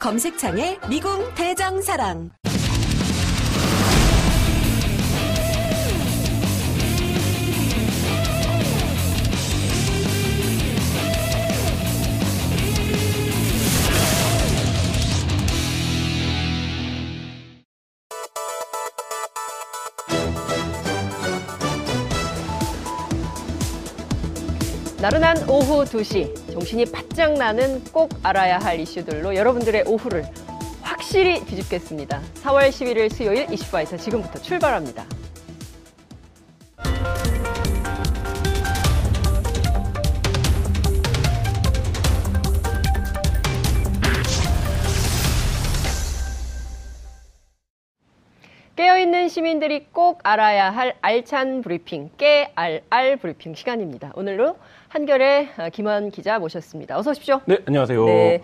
검색창에 미궁 대장사랑. 나른한 오후 2시 정신이 바짝 나는 꼭 알아야 할 이슈들로 여러분들의 오후를 확실히 뒤집겠습니다. 4월 11일 수요일 이슈바에서 지금부터 출발합니다. 깨어있는 시민들이 꼭 알아야 할 알찬 브리핑, 깨알알 브리핑 시간입니다. 오늘로 한결의 김원 기자 모셨습니다. 어서 오십시오. 네, 안녕하세요. 네.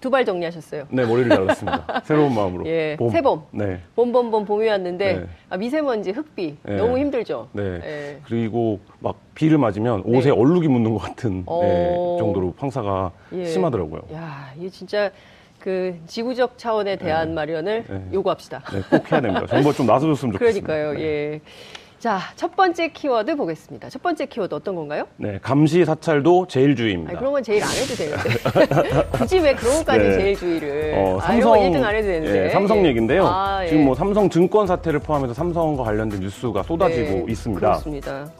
두 발 정리하셨어요. 네, 머리를 잘랐습니다. 새로운 마음으로. 예, 봄. 새봄. 네. 봄봄봄 봄이 왔는데 네. 아, 미세먼지, 흑비 네. 너무 힘들죠. 네. 예. 그리고 막 비를 맞으면 옷에 네. 얼룩이 묻는 것 같은 어. 네, 정도로 황사가 예. 심하더라고요. 야, 이게 진짜 그 지구적 대안 마련을 네. 요구합시다. 네, 꼭 해야 됩니다. 정말 좀 나서줬으면 좋겠습니다. 그러니까요. 네. 예. 자, 첫 번째 키워드 보겠습니다. 첫 번째 키워드 어떤 건가요? 네, 감시 사찰도 아니, 제일주의입니다. 그런 건 제일 안 해도 되는데. 굳이 왜 그런 것까지 네. 제일 주의를. 어, 아, 거 1등 안 해도 되는데. 예, 삼성 예. 얘기인데요. 아, 예. 지금 뭐 삼성 증권 사태를 포함해서 삼성과 관련된 뉴스가 쏟아지고 네, 있습니다. 그렇습니다.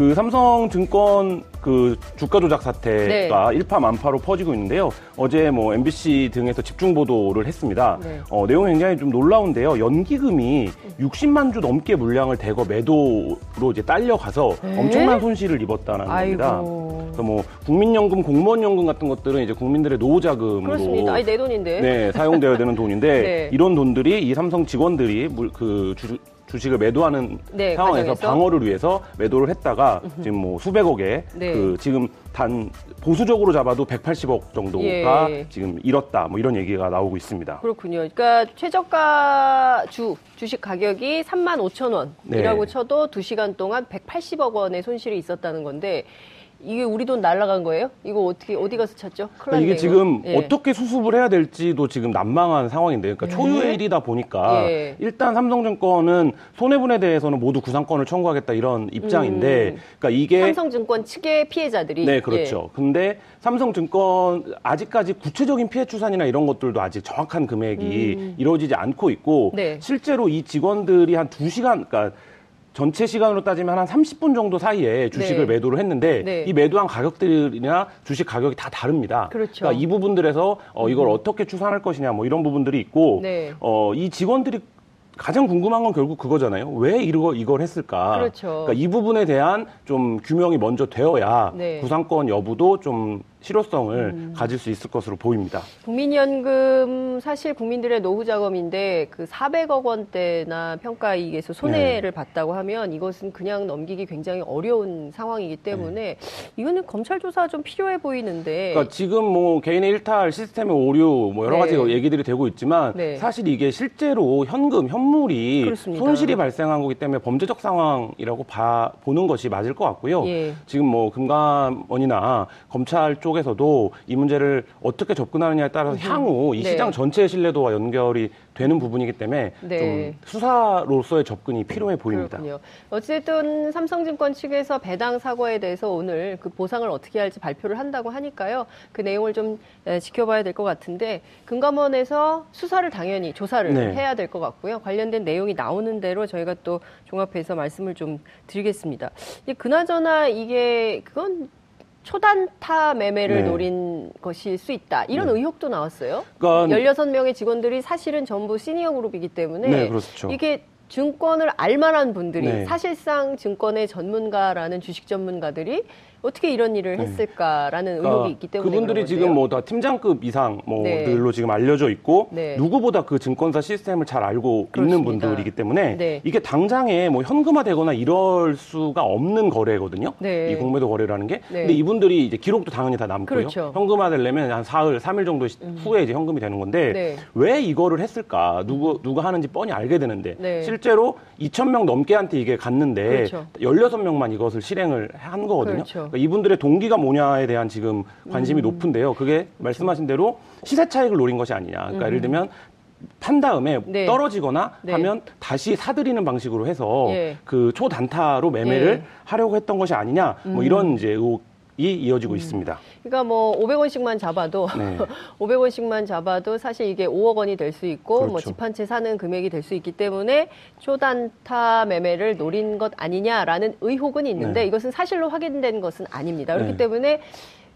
그 삼성증권 그 주가 조작 사태가 네. 일파만파로 퍼지고 있는데요. 어제 뭐 MBC 등에서 집중 보도를 했습니다. 네. 어, 내용이 굉장히 좀 놀라운데요. 연기금이 60만 주 넘게 물량을 대거 매도로 이제 딸려가서 네? 엄청난 손실을 입었다는 겁니다. 그래서 뭐 국민연금, 공무원연금 같은 것들은 이제 국민들의 노후 자금으로 그렇습니다. 아니, 내 돈인데. 네, 사용되어야 되는 돈인데 네. 이런 돈들이 이 삼성 직원들이 물, 그 주, 주식을 매도하는 네, 상황에서 과정에서. 방어를 위해서 매도를 했다가 지금 뭐 수백억에 네. 그 지금 단 보수적으로 잡아도 180억 정도가 예. 지금 잃었다 뭐 이런 얘기가 나오고 있습니다. 그렇군요. 그러니까 최저가 주 주식 가격이 3만 5천 원이라고 네. 쳐도 2시간 동안 180억 원의 손실이 있었다는 건데 이게 우리 돈 날라간 거예요? 이거 어떻게 어디 가서 찾죠? 큰일 그러니까 이게 났네, 지금 이거. 예. 어떻게 수습을 해야 될지도 지금 난망한 상황인데, 그러니까 초유의 일이다 보니까 예. 일단 삼성증권은 손해분에 대해서는 모두 구상권을 청구하겠다 이런 입장인데, 그러니까 이게 음. 삼성증권 측의 피해자들이 네, 그렇죠. 근데 삼성증권 아직까지 구체적인 피해 추산이나 이런 것들도 아직 정확한 금액이 이루어지지 않고 있고 음. 네. 실제로 이 직원들이 한 두 시간 그러니까 전체 시간으로 따지면 한 30분 정도 사이에 주식을 네. 매도를 했는데 네. 이 매도한 가격들이나 주식 가격이 다 다릅니다. 그렇죠. 러니까 이 부분들에서 어, 이걸 어떻게 추산할 것이냐 뭐 이런 부분들이 있고 네. 어, 이 직원들이 가장 궁금한 건 결국 그거잖아요. 왜 이거 이걸 했을까? 그렇죠. 그러니까 이 부분에 대한 좀 규명이 먼저 되어야 네. 구상권 여부도 좀 실효성을 가질 수 있을 것으로 보입니다. 국민연금 사실 국민들의 노후 자금인데 그 400억 원대나 평가 이익에서 손해를 봤다고 하면 이것은 그냥 넘기기 굉장히 어려운 상황이기 때문에 이거는 검찰 조사 좀 필요해 보이는데 그러니까 지금 뭐 개인의 일탈, 시스템의 오류 뭐 여러 네. 가지 얘기들이 되고 있지만 네. 사실 이게 실제로 현금, 현물이 그렇습니다. 손실이 발생한 거기 때문에 범죄적 상황이라고 봐, 보는 것이 맞을 것 같고요. 예. 지금 뭐 금감원이나 검찰 쪽 에서도 이 문제를 어떻게 접근하느냐에 따라서 향후 이 네. 시장 전체의 신뢰도와 연결이 되는 부분이기 때문에 네. 좀 수사로서의 접근이 필요해 보입니다. 그렇군요. 어쨌든 삼성증권 측에서 배당 사고에 대해서 오늘 그 보상을 어떻게 할지 발표를 한다고 하니까요. 그 내용을 좀 에, 지켜봐야 될 것 같은데 금감원에서 수사를 당연히 조사를 네. 해야 될 것 같고요. 관련된 내용이 나오는 대로 저희가 또 종합해서 말씀을 좀 드리겠습니다. 그나저나 이게 그건 초단타 매매를 네. 노린 것일 수 있다. 이런 네. 의혹도 나왔어요. 그러니까 16명의 직원들이 사실은 전부 시니어 그룹이기 때문에 네, 그렇죠. 이게 증권을 알만한 분들이 네. 사실상 증권의 전문가라는 주식 전문가들이 어떻게 이런 일을 네. 했을까라는 그러니까 의혹이 있기 때문에 그분들이 지금. 뭐 다 팀장급 이상 네. 뭐들로 지금 알려져 있고 네. 누구보다 그 증권사 시스템을 잘 알고 그렇습니다. 있는 분들이기 때문에 네. 이게 당장에 뭐 현금화되거나 이럴 수가 없는 거래거든요. 네. 이 공매도 거래라는 게. 네. 근데 이분들이 이제 기록도 당연히 다 남고요. 그렇죠. 현금화되려면 한 사흘, 삼일 정도 시- 후에 이제 현금이 되는 건데 네. 왜 이거를 했을까? 누구 누가 하는지 뻔히 알게 되는데 네. 실제로 2천 명 넘게한테 이게 갔는데 그렇죠. 16명만 이것을 실행을 한 거거든요. 그렇죠. 그러니까 이분들의 동기가 뭐냐에 대한 지금 음. 관심이 높은데요. 그게 그렇죠. 말씀하신 대로 시세 차익을 노린 것이 아니냐. 그러니까 예를 들면 판 다음에 음. 네. 떨어지거나 네. 하면 다시 사들이는 방식으로 해서 예. 그 초단타로 매매를 예. 음. 하려고 했던 것이 아니냐. 뭐 이런 이제 의혹 이 이어지고 있습니다. 그러니까 뭐 500원씩만 잡아도 네. 500원씩만 잡아도 사실 이게 5억 원이 될 수 있고 뭐 그렇죠. 집한 채 사는 금액이 될 수 있기 때문에 초단타 매매를 노린 것 아니냐라는 의혹은 있는데 네. 이것은 사실로 확인된 것은 아닙니다. 그렇기 네. 때문에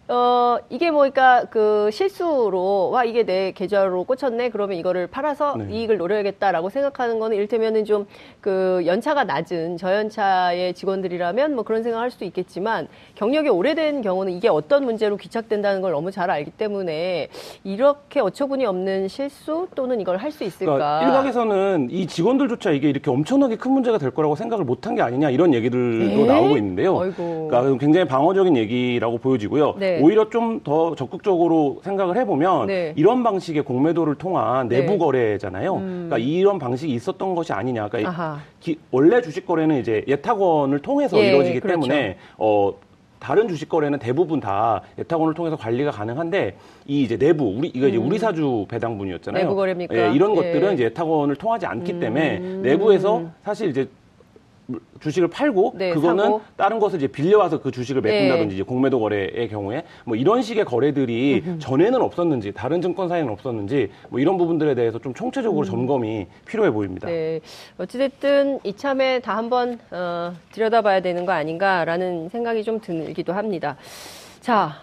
어 이게 뭐 그러니까 그 실수로 와 이게 내 계좌로 꽂혔네 그러면 이거를 팔아서 네. 이익을 노려야겠다라고 생각하는 거는 이를테면은 좀 그 연차가 낮은 저연차의 직원들이라면 뭐 그런 생각할 수도 있겠지만 경력이 오래된 경우는 이게 어떤 문제로 귀착된다는 걸 너무 잘 알기 때문에 이렇게 어처구니 없는 실수 또는 이걸 할 수 있을까? 그러니까 일각에서는 이 직원들조차 이게 이렇게 엄청나게 큰 문제가 될 거라고 생각을 못한 게 아니냐 이런 얘기들도 에? 나오고 있는데요. 아이고. 그러니까 굉장히 방어적인 얘기라고 보여지고요. 네. 오히려 좀 더 적극적으로 생각을 해보면 네. 이런 방식의 공매도를 통한 네. 음. 내부 거래잖아요. 그러니까 이런 방식이 있었던 것이 아니냐. 그러니까. 기- 원래 주식 거래는 이제 예탁원을 통해서 예, 이루어지기 그렇죠. 때문에 어. 다른 주식 거래는 대부분 다 예탁원을 통해서 관리가 가능한데 이 이제 내부 우리 이거 이제 우리 사주 배당분이었잖아요. 음. 내부 거래입니까? 예, 이런 예. 음. 것들은 이제 예탁원을 통하지 않기 때문에 내부에서 사실 이제 주식을 팔고 네, 그거는 사고. 다른 것을 이제 빌려와서 그 주식을 메꾼다든지 네. 공매도 거래의 경우에 뭐 이런 식의 거래들이 전에는 없었는지 다른 증권사에는 없었는지 뭐 이런 부분들에 대해서 좀 총체적으로 점검이 필요해 보입니다. 음. 네. 어찌됐든 이참에 다 한번 어, 들여다봐야 되는 거 아닌가라는 생각이 좀 들기도 합니다. 자,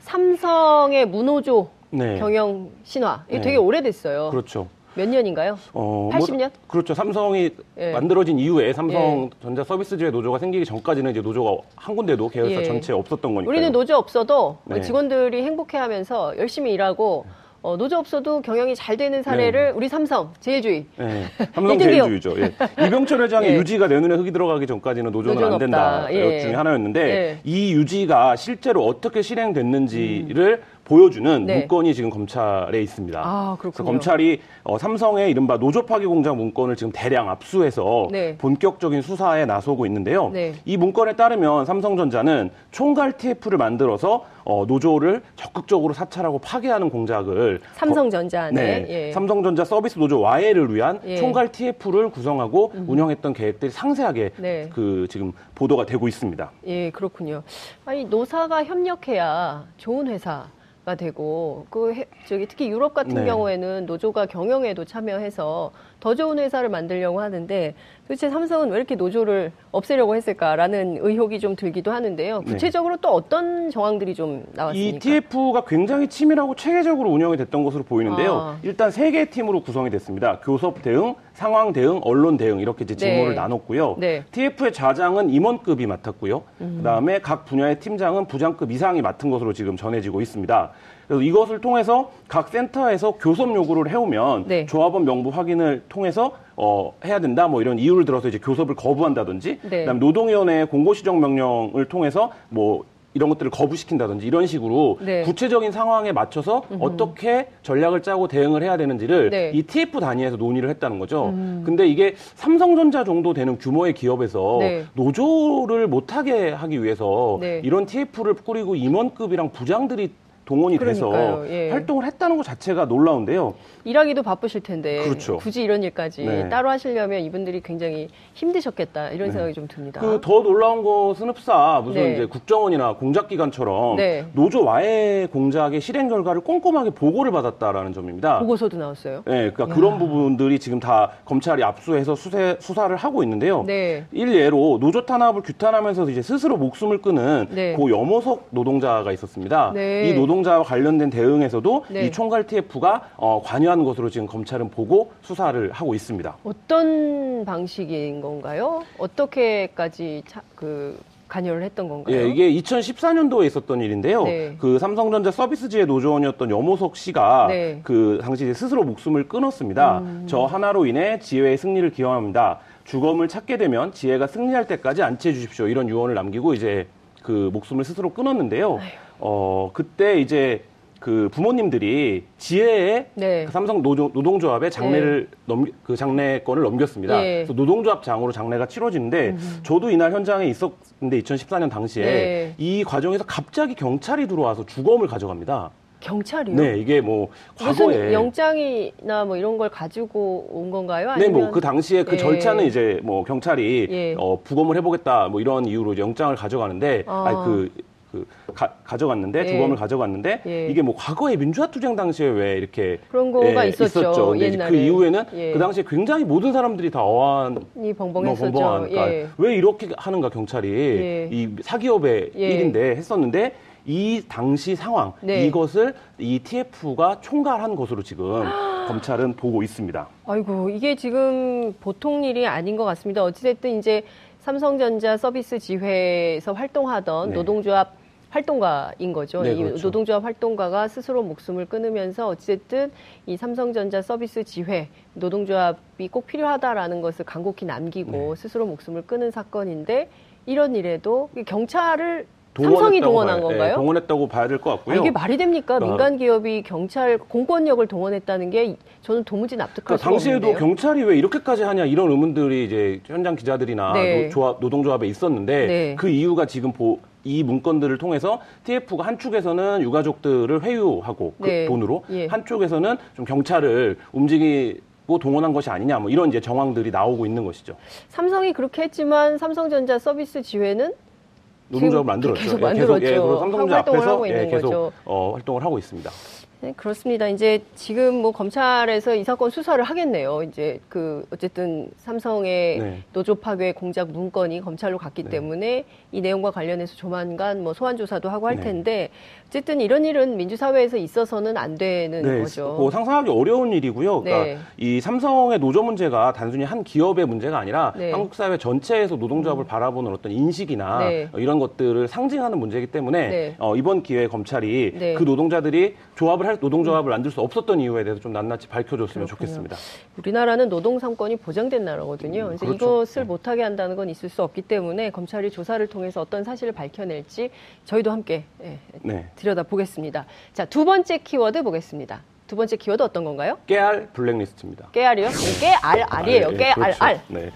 삼성의 문호조 네. 경영 신화. 이거 네. 되게 오래됐어요. 그렇죠. 몇 년인가요? 어, 80년? 그렇죠. 삼성이 예. 만들어진 이후에 삼성전자 서비스주의 노조가 생기기 전까지는 이제 노조가 한 군데도 계열사 예. 전체에 없었던 거니까요. 우리는 노조 없어도 네. 직원들이 행복해하면서 열심히 일하고 어, 노조 없어도 경영이 잘 되는 사례를 우리 삼성 제일주의 네. 삼성. 제일주의죠. 예. 이병철 회장의 예. 유지가 내 눈에 흙이 들어가기 전까지는 노조는 노조는 안 된다. 예. 중에 하나였는데 예. 이 유지가 실제로 어떻게 실행됐는지를 보여주는 네. 문건이 지금 검찰에 있습니다. 아, 그래서. 검찰이 어, 삼성의 이른바 노조 파기 공장 문건을 지금 대량 압수해서 네. 본격적인 수사에 나서고 있는데요. 네. 이 문건에 따르면 삼성전자는 총괄 TF를 만들어서 어, 노조를 적극적으로 사찰하고 파괴하는 공작을 삼성전자 안에 네. 예. 삼성전자 서비스 노조 와해를 위한 예. 총괄 TF를 구성하고 운영했던 계획들이 상세하게 네. 그 지금 보도가 되고 있습니다. 예, 그렇군요. 아니 노사가 협력해야 좋은 회사가 되고 그 해- 저기 특히 유럽 같은 네. 경우에는 노조가 경영에도 참여해서 더 좋은 회사를 만들려고 하는데 도대체 삼성은 왜 이렇게 노조를 없애려고 했을까라는 의혹이 좀 들기도 하는데요. 네. 구체적으로 또 어떤 정황들이 좀 나왔습니까? 이 TF가 굉장히 치밀하고 체계적으로 운영이 됐던 것으로 보이는데요. 아. 일단 세 개의 팀으로 구성이 됐습니다. 교섭 대응, 상황 대응, 언론 대응 이렇게 이제 직무를 네. 나눴고요. 네. TF의 좌장은 임원급이 맡았고요. 그다음에 각 분야의 팀장은 부장급 이상이 맡은 것으로 지금 전해지고 있습니다. 그래서 이것을 통해서 각 센터에서 교섭 요구를 해오면 네. 조합원 명부 확인을 통해서 어, 해야 된다 뭐 이런 이유를 들어서 이제 교섭을 거부한다든지 네. 그다음 노동위원회의 공고 시정 명령을 통해서 뭐 이런 것들을 거부시킨다든지 이런 식으로 네. 구체적인 상황에 맞춰서 어떻게 전략을 짜고 대응을 해야 되는지를 네. 음. 이 TF 단위에서 논의를 했다는 거죠. 근데 이게 삼성전자 정도 되는 규모의 기업에서 네. 노조를 못하게 하기 위해서 네. 이런 TF를 꾸리고 임원급이랑 부장들이 동원이 그러니까요. 돼서 예. 활동을 했다는 것 자체가 놀라운데요. 일하기도 바쁘실 텐데 그렇죠. 굳이 이런 일까지 네. 따로 하시려면 이분들이 굉장히 힘드셨겠다 이런 생각이 좀 듭니다. 그 더 놀라운 것은 흡사 무슨 네. 이제 국정원이나 공작기관처럼 네. 노조 와해 공작의 실행 결과를 꼼꼼하게 보고를 받았다라는 점입니다. 보고서도 나왔어요. 네, 그러니까 그런 부분들이 지금 다 검찰이 압수해서 수세, 수사를 하고 있는데요. 네. 일례로 노조 탄압을 규탄하면서 이제 스스로 목숨을 끊은 네. 고 염호석 노동자가 있었습니다. 네. 이 노동 노동자와 관련된 대응에서도 네. 이 총괄 TF가 어, 관여한 것으로 지금 검찰은 보고 수사를 하고 있습니다. 어떤 방식인 건가요? 어떻게까지 차- 그 관여를 했던 건가요? 예, 이게 2014년도에 있었던 일인데요. 네. 그 삼성전자 서비스지회 노조원이었던 염호석 씨가 네. 음. 그 당시 스스로 목숨을 끊었습니다. 저 하나로 인해 지혜의 승리를 기원합니다. 주검을 찾게 되면 지혜가 승리할 때까지 안치해 주십시오. 이런 유언을 남기고 이제 그 목숨을 스스로 끊었는데요. 어, 그때 이제 그 부모님들이 지혜의 네. 그 삼성 노조, 노동조합에 장례를 넘, 그 장례권을 넘겼습니다. 예. 그래서 노동조합 장으로 장례가 치러지는데 저도 이날 현장에 있었는데 2014년 당시에 네. 이 과정에서 갑자기 경찰이 들어와서 주검을 가져갑니다. 경찰이요? 네, 이게 뭐 과거에 영장이나 뭐 이런 걸 가지고 온 건가요? 네, 아니면 뭐그 당시에 그 예. 절차는 이제 뭐 경찰이 예. 어, 부검을 해보겠다 뭐 이런 이유로 영장을 가져가는데 아. 아니 그, 그 가, 가져갔는데 예. 주검을 가져갔는데 예. 이게 뭐 과거에 민주화 투쟁 당시에 왜 이렇게 그런 거가 예, 있었죠, 근데 이제 그 옛날에. 이후에는 예. 그 당시에 굉장히 모든 사람들이 다 어안 이 벙벙했었죠. 뭐 번번하니까 예. 왜 이렇게 하는가 경찰이 예. 이 사기업의 예. 일인데 했었는데 이 당시 상황 네. 이것을 이 TF가 총괄한 것으로 지금 검찰은 보고 있습니다. 아이고 이게 지금 보통 일이 아닌 것 같습니다. 어찌됐든 이제 삼성전자 서비스 지회에서 활동하던 네. 노동조합 활동가인 거죠. 네, 이 그렇죠. 노동조합 활동가가 스스로 목숨을 끊으면서 어찌됐든 이 삼성전자 서비스 지회 노동조합이 꼭 필요하다라는 것을 간곡히 남기고 네. 스스로 목숨을 끊은 사건인데 이런 일에도 경찰을 삼성이 동원한 봐야- 건가요? 예, 동원했다고 봐야 될것 아, 같고요. 이게 말이 됩니까? 아. 민간 기업이 경찰 공권력을 동원했다는 게 저는 도무지 납득할 그러니까 수가 당시에도 없는데요. 경찰이 왜 이렇게까지 하냐 이런 의문들이 이제 현장 기자들이나 네. 노, 조합, 노동조합에 있었는데 네. 그 이유가 지금 보, 이 문건들을 통해서 TF가 한쪽에서는 유가족들을 회유하고 그 네. 돈으로 예. 한쪽에서는 좀 경찰을 움직이고 동원한 것이 아니냐 뭐 이런 이제 정황들이 나오고 있는 것이죠. 삼성이 그렇게 했지만 삼성전자 서비스 지회는 노동조합을 만들었죠. 계속 예, 만들었죠. 계속, 예, 삼성전자 앞에서 예, 계속. 어, 활동을 하고 있습니다. 네, 그렇습니다. 이제 지금 뭐 검찰에서 이 사건 수사를 하겠네요. 이제 그 어쨌든 삼성의 네. 노조 파괴 공작 문건이 검찰로 갔기 네. 때문에 이 내용과 관련해서 조만간 뭐 소환 조사도 하고 할 네. 텐데 어쨌든 이런 일은 민주사회에서 있어서는 안 되는 네, 거죠. 뭐 상상하기 어려운 일이고요. 그러니까 네. 이 삼성의 노조 문제가 단순히 한 기업의 문제가 아니라 네. 음. 한국 사회 전체에서 노동조합을 바라보는 어떤 인식이나 이런 것들을 상징하는 문제이기 때문에 네. 어, 이번 기회에 검찰이 네. 그 노동자들이 조합을 할 노동조합을 만들 수 없었던 이유에 대해서 좀 낱낱이 밝혀줬으면 그렇군요. 좋겠습니다. 우리나라는 노동 삼권이 보장된 나라거든요. 그래서 그렇죠. 이것을 네. 못하게 한다는 건 있을 수 없기 때문에 검찰이 조사를 통해서 어떤 사실을 밝혀낼지 저희도 함께 예, 네. 들여다 보겠습니다. 자, 두 번째 키워드 보겠습니다. 두 번째 키워드 어떤 건가요? 깨알 블랙리스트입니다. 깨알이요? 깨알 알이에요. 아, 예, 깨알 그렇죠. 알. 네.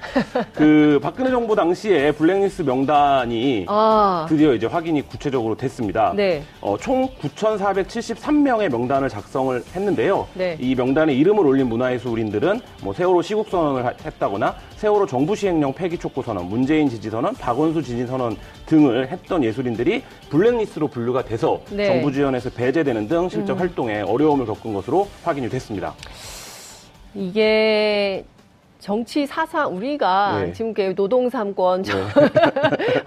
그 박근혜 정부 당시에 블랙리스트 명단이 아, 드디어 이제 확인이 구체적으로 됐습니다. 네. 어, 총 9,473명의 명단을 작성을 했는데요. 네. 이 명단에 이름을 올린 문화예술인들은 뭐 세월호 시국 선언을 하- 했다거나 세월호 정부 시행령 폐기 촉구 선언, 문재인 지지 선언, 박원수 지지 선언 등을 했던 예술인들이 블랙리스트로 분류가 돼서 네. 음. 정부 지원에서 배제되는 등 실제 활동에 어려움을 겪은 것으로 확인이 됐습니다. 이게 정치 사상 우리가 네. 지금 그 노동 삼권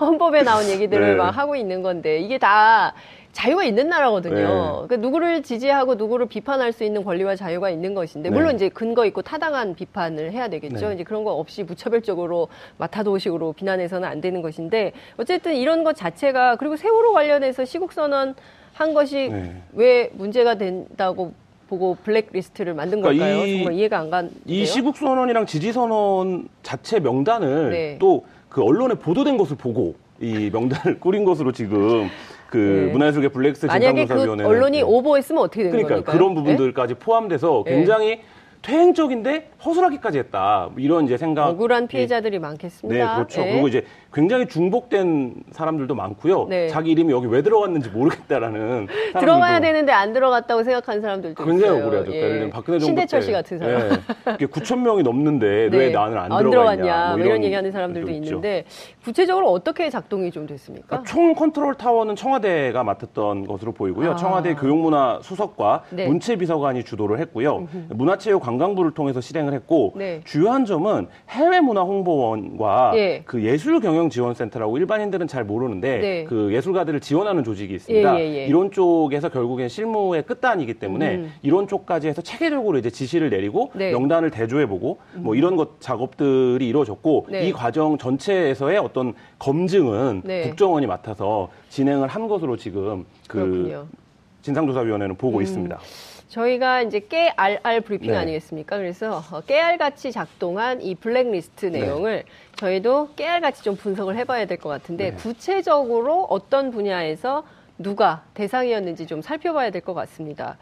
헌법에 나온 얘기들을 네. 막 하고 있는 건데 이게 다 자유가 있는 나라거든요. 네. 그러니까 누구를 지지하고 누구를 비판할 수 있는 권리와 자유가 있는 것인데 물론 네. 이제 근거 있고 타당한 비판을 해야 되겠죠. 네. 이제 그런 거 없이 무차별적으로 마타도식으로 비난해서는 안 되는 것인데 어쨌든 이런 것 자체가 그리고 세월호 관련해서 시국 선언 한 것이 네. 왜 문제가 된다고 보고 블랙리스트를 만든 그러니까 걸까요? 이- 정말 이해가 안 가는데요. 이 시국 선언이랑 지지 선언 자체 명단을 네. 또그 언론에 보도된 것을 보고 이 명단을 꾸린 것으로 지금 그 네. 문화예술계 블랙리스트 만약에 그 언론이 네. 오버했으면 어떻게 되는 그러니까 겁니까? 그런 부분들까지 포함돼서 네. 굉장히 퇴행적인데 허술하기까지 했다. 뭐 이런 이제 생각. 억울한 피해자들이 많겠습니다. 네, 그렇죠. 예. 그리고 이제 굉장히 중복된 사람들도 많고요. 네. 자기 이름이 여기 왜 들어갔는지 모르겠다라는 들어가야 되는데 안 들어갔다고 생각하는 사람들도 굉장히 있어요. 억울해하죠. 예. 예를 들면 박근혜 정부 신대철 때씨 같은 사람. 네. 이게 9천 명이 넘는데 네. 왜 나는 안, 들어갔냐, 들어갔냐 뭐 이런 얘기하는 사람들도 있죠. 있는데 구체적으로 어떻게 작동이 좀 됐습니까? 그러니까 총 컨트롤 타워는 청와대가 맡았던 것으로 보이고요. 아. 청와대 교육문화 수석과 네. 문체비서관이 주도를 했고요. 문화체육 관광부를 통해서 실행을 했고 네. 주요한 점은 해외 문화 홍보원과 예. 그 예술 경영 지원센터라고 일반인들은 잘 모르는데 네. 그 예술가들을 지원하는 조직이 있습니다. 예, 예, 예. 이론 쪽에서 결국엔 실무의 끝단이기 때문에 음. 이론 쪽까지 해서 체계적으로 이제 지시를 내리고 네. 명단을 대조해보고 뭐 이런 것 작업들이 이루어졌고 네. 이 과정 전체에서의 어떤 검증은 네. 국정원이 맡아서 진행을 한 것으로 지금 그 그렇군요. 음. 진상조사위원회는 보고 있습니다. 저희가 이제 깨알알 브리핑 네. 아니겠습니까? 그래서 어, 깨알같이 작동한 이 블랙리스트 네. 내용을 저희도 깨알같이 좀 분석을 해봐야 될 것 같은데 네. 구체적으로 어떤 분야에서 누가 대상이었는지 좀 살펴봐야 될 것 같습니다.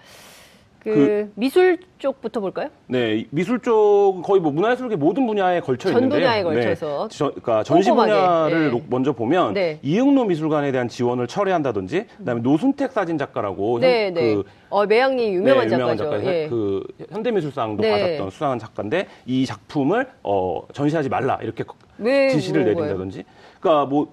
그, 그- 미술 쪽부터 볼까요? 네, 미술 쪽은 거의 뭐 문화예술계 모든 분야에 걸쳐 전 있는데요. 분야에 걸쳐서 네, 저, 그러니까 전시 분야를 예. 놓- 먼저 보면 네. 이응로 미술관에 대한 지원을 철회한다든지, 그다음에 노순택 사진 작가라고 네, 현- 네. 그 어, 매양리 유명한 네, 작가죠. 작가, 예. 그 현대미술상도 네. 받았던 수상한 작가인데 이 작품을 어, 전시하지 말라 이렇게 왜 지시를? 내린다든지. 그러니까 뭐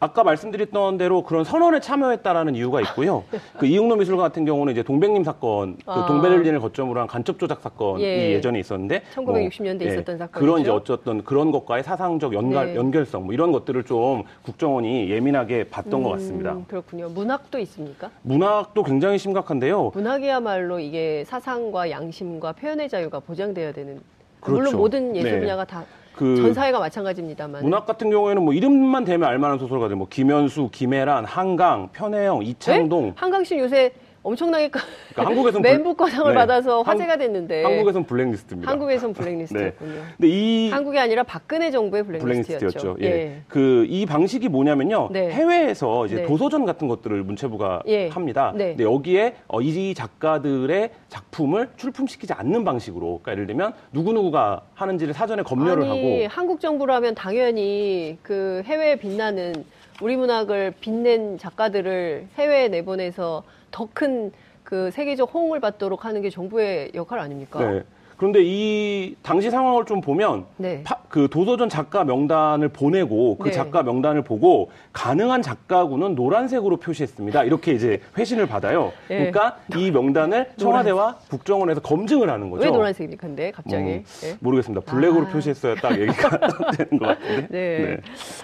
아까 말씀드렸던 대로 그런 선언에 참여했다라는 이유가 있고요. 그 이응로 미술관 같은 경우는 이제 동백님 사건, 그 아. 동베를린을 거점으로 한 간첩 조작 사건이 예. 예전에 있었는데 1960 년대에 예, 있었던 사건이죠. 그런 이제 어쨌든 그런 것과의 사상적 연관, 네. 연결성 뭐 이런 것들을 좀 국정원이 예민하게 봤던 것 같습니다. 음, 그렇군요. 문학도 있습니까? 문학도 굉장히 심각한데요. 문학이야말로 이게 사상과 양심과 표현의 자유가 보장돼야 되는 그렇죠. 물론 모든 예술 네. 분야가 다 그 전 사회가 마찬가지입니다만 문학 같은 경우에는 뭐 이름만 대면 알만한 소설가들 뭐 김현수, 김혜란, 한강, 편혜영, 이창동. 한강 씨 요새 엄청나게 그러니까 한국에서는 멘붕거상을 네. 받아서 한- 화제가 됐는데 한국에선 블랙리스트입니다. 한국에선 블랙리스트였군요. 근데 이 한국이 아니라 박근혜 정부의 블랙리스트였죠. 블랙리스트였죠. 예. 그이 방식이 뭐냐면요. 네. 해외에서 이제 네. 도서전 같은 것들을 문체부가 예. 합니다. 네. 근데 여기에 어, 이 작가들의 작품을 출품시키지 않는 방식으로, 그러니까 예를 들면 누구 누구가 하는지를 사전에 검열을 아니, 하고 한국 정부라면 당연히 그 해외에 빛나는 우리 문학을 빛낸 작가들을 해외에 내보내서 더 큰 그 세계적 호응을 받도록 하는 게 정부의 역할 아닙니까? 네. 그런데 이 당시 상황을 좀 보면 네. 파- 그 도서전 작가 명단을 보내고 그 네. 작가 명단을 보고 가능한 작가군은 노란색으로 표시했습니다. 이렇게 이제 회신을 받아요. 예. 그러니까 이 명단을 청와대와 국정원에서 검증을 하는 거죠. 왜 노란색입니까? 근데 갑자기. 음, 예. 모르겠습니다. 블랙으로 아. 표시했어야 딱 얘기가 되는 것 같은데. 네. 네.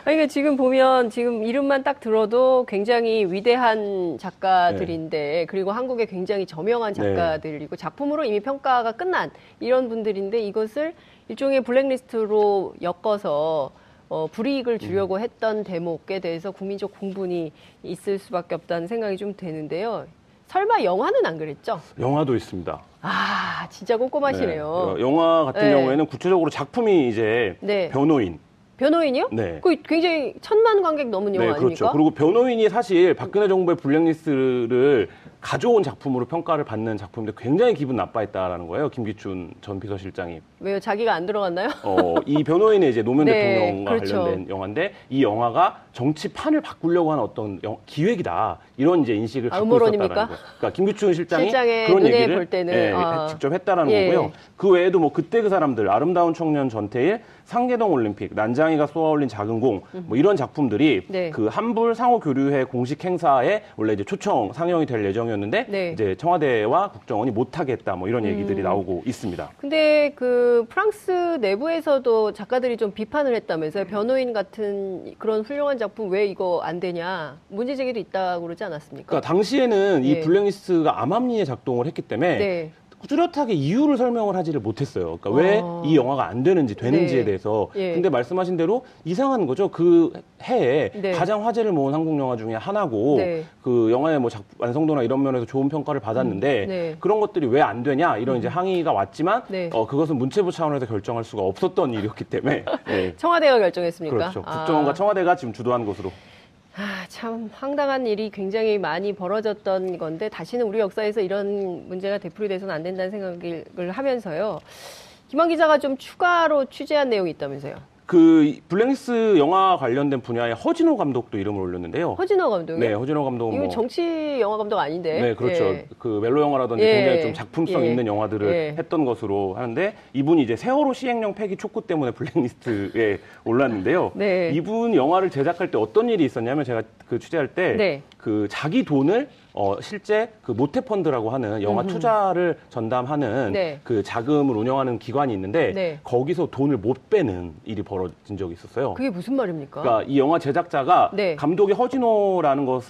그러니까 지금 보면 지금 이름만 딱 들어도 굉장히 위대한 작가들인데 그리고 한국의 굉장히 저명한 네. 작가들이고 작품으로 이미 평가가 끝난 이런 분들인데 이것을 일종의 블랙리스트로 엮어서 어, 불이익을 주려고 음. 했던 대목에 대해서 국민적 공분이 있을 수밖에 없다는 생각이 좀 되는데요. 설마 영화는 안 그랬죠? 영화도 있습니다. 아, 진짜 꼼꼼하시네요. 네. 영화 같은 네. 경우에는 구체적으로 작품이 이제 네. 변호인. 변호인이요? 네. 그 굉장히 천만 관객 넘은 영화 네, 아닙니까? 그렇죠. 그리고 변호인이 사실 박근혜 정부의 블랙리스트를 가져온 작품으로 평가를 받는 작품인데 굉장히 기분 나빠했다라는 거예요. 김기춘 전 비서실장이. 왜요? 자기가 안 들어갔나요? 어, 이 변호인의 이제 노무현 네, 대통령과 그렇죠. 관련된 영화인데 이 영화가 정치판을 바꾸려고 하는 어떤 영- 기획이다. 이런 이제 인식을 아, 갖고 음모론입니까? 있었다는 거예요. 그러니까 김기춘 실장이 실장의 그런 눈에 얘기를 볼 때는, 예, 아. 직접 했다라는 예. 거고요. 그 외에도 뭐 그때 그 사람들 아름다운 청년 전태일, 상계동 올림픽, 난장이가 쏘아올린 작은 공, 뭐 이런 작품들이 네. 그 한불 상호 교류회 공식 행사에 원래 이제 초청 상영이 될 예정이었는데 네. 이제 청와대와 국정원이 못하게 했다. 뭐 이런 얘기들이 음. 나오고 있습니다. 근데 그 프랑스 내부에서도 작가들이 좀 비판을 했다면서요. 변호인 같은 그런 훌륭한 작품 왜 이거 안 되냐 문제 제기도 있다고 그러지 않았습니까? 그러니까 당시에는 예. 이 블랙리스트가 암암리에 작동을 했기 때문에 네. 뚜렷하게 이유를 설명을 하지를 못했어요. 그러니까 왜 아. 이 영화가 안 되는지 되는지에 네. 대해서. 예. 근데 말씀하신 대로 이상한 거죠. 그 해에 네. 가장 화제를 모은 한국 영화 중에 하나고 네. 그 영화의 뭐 작- 완성도나 이런 면에서 좋은 평가를 받았는데 음, 네. 그런 것들이 왜 안 되냐 이런 이제 항의가 왔지만 네. 어, 그것은 문체부 차원에서 결정할 수가 없었던 일이었기 때문에 네. 청와대가 결정했습니까? 그렇죠. 아. 국정원과 청와대가 지금 주도한 것으로. 아, 참 황당한 일이 굉장히 많이 벌어졌던 건데 다시는 우리 역사에서 이런 문제가 되풀이돼서는 안 된다는 생각을 하면서요. 김한 기자가 좀 추가로 취재한 내용이 있다면서요. 그 블랙리스트 영화 관련된 분야에 허진호 감독도 이름을 올렸는데요. 허진호 감독이 네, 허진호 감독은 이거 뭐 정치 영화 감독 아닌데. 네, 그렇죠. 예. 그 멜로 영화라든지 예. 굉장히 좀 작품성 예. 있는 영화들을 예. 했던 것으로 하는데 이분이 이제 세월호 시행령 폐기 촉구 때문에 블랙리스트에 올랐는데요. 네. 이분 영화를 제작할 때 어떤 일이 있었냐면 제가 그 취재할 때그 네. 자기 돈을 어, 실제 그 모태펀드라고 하는 영화 투자를 전담하는 네. 그 자금을 운영하는 기관이 있는데 네. 거기서 돈을 못 빼는 일이 벌어진 적이 있었어요. 그게 무슨 말입니까? 그러니까 이 영화 제작자가 네. 감독이 허진호라는 것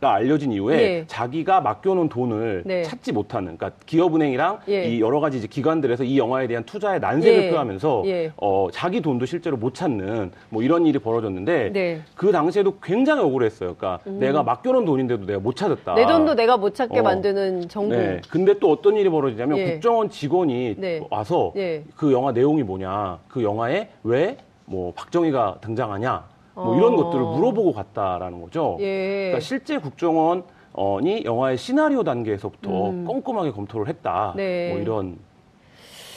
가 알려진 이후에 예. 자기가 맡겨놓은 돈을 네. 찾지 못하는, 그러니까 기업은행이랑 예. 이 여러 가지 이제 기관들에서 이 영화에 대한 투자에 난색을 예. 표하면서 예. 어, 자기 돈도 실제로 못 찾는 뭐 이런 일이 벌어졌는데 네. 음. 그 당시에도 굉장히 억울했어요. 그러니까 내가 맡겨놓은 돈인데도 내가 못 찾았다. 내 돈도 내가 못 찾게 어. 만드는 정부. 네. 근데 또 어떤 일이 벌어지냐면 예. 국정원 직원이 네. 와서 예. 그 영화 내용이 뭐냐, 그 영화에 왜 뭐 박정희가 등장하냐, 뭐 어. 이런 것들을 물어보고 갔다라는 거죠. 예. 그러니까 실제 국정원이 영화의 시나리오 단계에서부터 꼼꼼하게 검토를 했다. 음. 네. 뭐 이런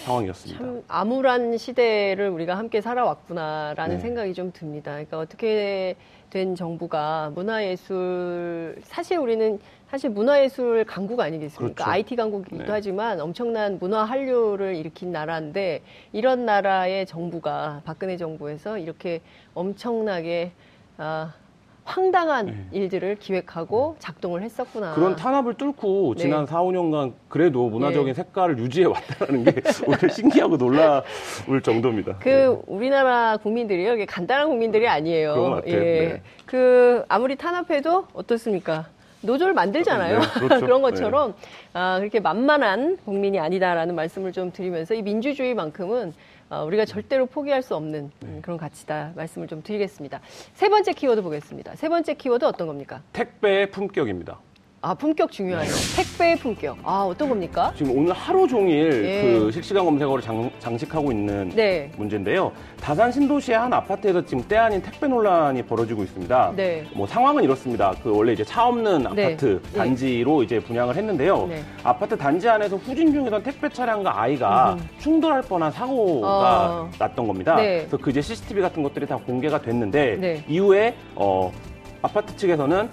상황이었습니다. 참 암울한 시대를 우리가 함께 살아왔구나라는 네. 생각이 좀 듭니다. 그러니까 어떻게 된 정부가 문화예술 사실 우리는 사실 문화예술 강국 아니겠습니까? 그렇죠. IT 강국이기도 네. 하지만 엄청난 문화 한류를 일으킨 나라인데 이런 나라의 정부가 박근혜 정부에서 이렇게 엄청나게 아, 황당한 네. 일들을 기획하고 작동을 했었구나. 그런 탄압을 뚫고 네. 지난 4, 5년간 그래도 문화적인 색깔을 유지해 왔다는 게 오히려 신기하고 놀라울 정도입니다. 그 네. 우리나라 국민들이요, 이게 간단한 국민들이 아니에요. 그런 것 같아요. 예. 네. 그 아무리 탄압해도 어떻습니까? 노조를 만들잖아요. 네, 그렇죠. 런 것처럼 아, 그렇게 만만한 국민이 아니다라는 말씀을 좀 드리면서 이 민주주의만큼은 아, 우리가 절대로 포기할 수 없는 네. 음, 그런 가치다 말씀을 좀 드리겠습니다. 세 번째 키워드 보겠습니다. 세 번째 키워드 어떤 겁니까? 택배의 품격입니다. 아 품격 중요하죠. 택배의 품격. 아 어떤 겁니까? 지금 오늘 하루 종일 예. 그 실시간 검색어를 장, 장식하고 있는 네. 문제인데요. 다산 신도시의 한 아파트에서 지금 때 아닌 택배 논란이 벌어지고 있습니다. 네. 뭐 상황은 이렇습니다. 그 원래 이제 차 없는 네. 아파트 네. 단지로 이제 분양을 했는데요. 네. 아파트 단지 안에서 후진 중이던 택배 차량과 아이가 충돌할 뻔한 사고가 어. 났던 겁니다. 네. 그래서 그 이제 CCTV 같은 것들이 다 공개가 됐는데 네. 이후에 어 아파트 측에서는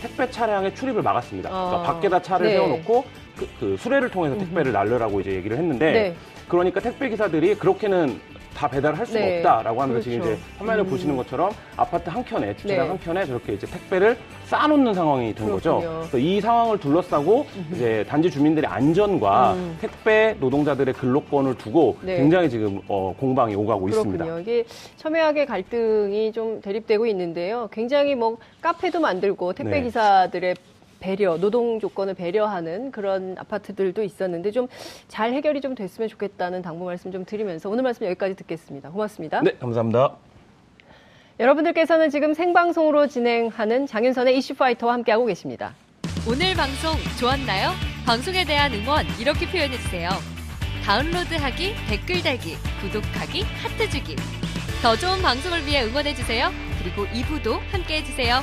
택배 차량의 출입을 막았습니다. 그러니까 어. 밖에다 차를 네. 세워놓고 그, 그 수레를 통해서 택배를 날르라고 이제 얘기를 했는데 네. 그러니까 택배 기사들이 그렇게는 다 배달을 할 수가 네. 없다라고 하면서 지금 그렇죠. 이제 화면을 보시는 것처럼 아파트 한 켠에 주차장 네. 한 켠에 저렇게 이제 택배를 쌓아놓는 상황이 된 거죠. 그렇군요. 그래서 이 상황을 둘러싸고 이제 단지 주민들의 안전과 음. 택배 노동자들의 근로권을 두고 네. 굉장히 지금 어, 공방이 오가고 있습니다. 그렇군요. 이게 첨예하게 갈등이 좀 대립되고 있는데요. 굉장히 뭐 카페도 만들고 택배 네. 기사들의 배려, 노동 조건을 배려하는 그런 아파트들도 있었는데 좀 잘 해결이 좀 됐으면 좋겠다는 당부 말씀 좀 드리면서 오늘 말씀 여기까지 듣겠습니다. 고맙습니다. 네, 감사합니다. 여러분들께서는 지금 생방송으로 진행하는 장윤선의 이슈파이터와 함께하고 계십니다. 오늘 방송 좋았나요? 방송에 대한 응원 이렇게 표현해주세요. 다운로드하기, 댓글 달기, 구독하기, 하트 주기. 더 좋은 방송을 위해 응원해주세요. 그리고 2부도 함께 해주세요.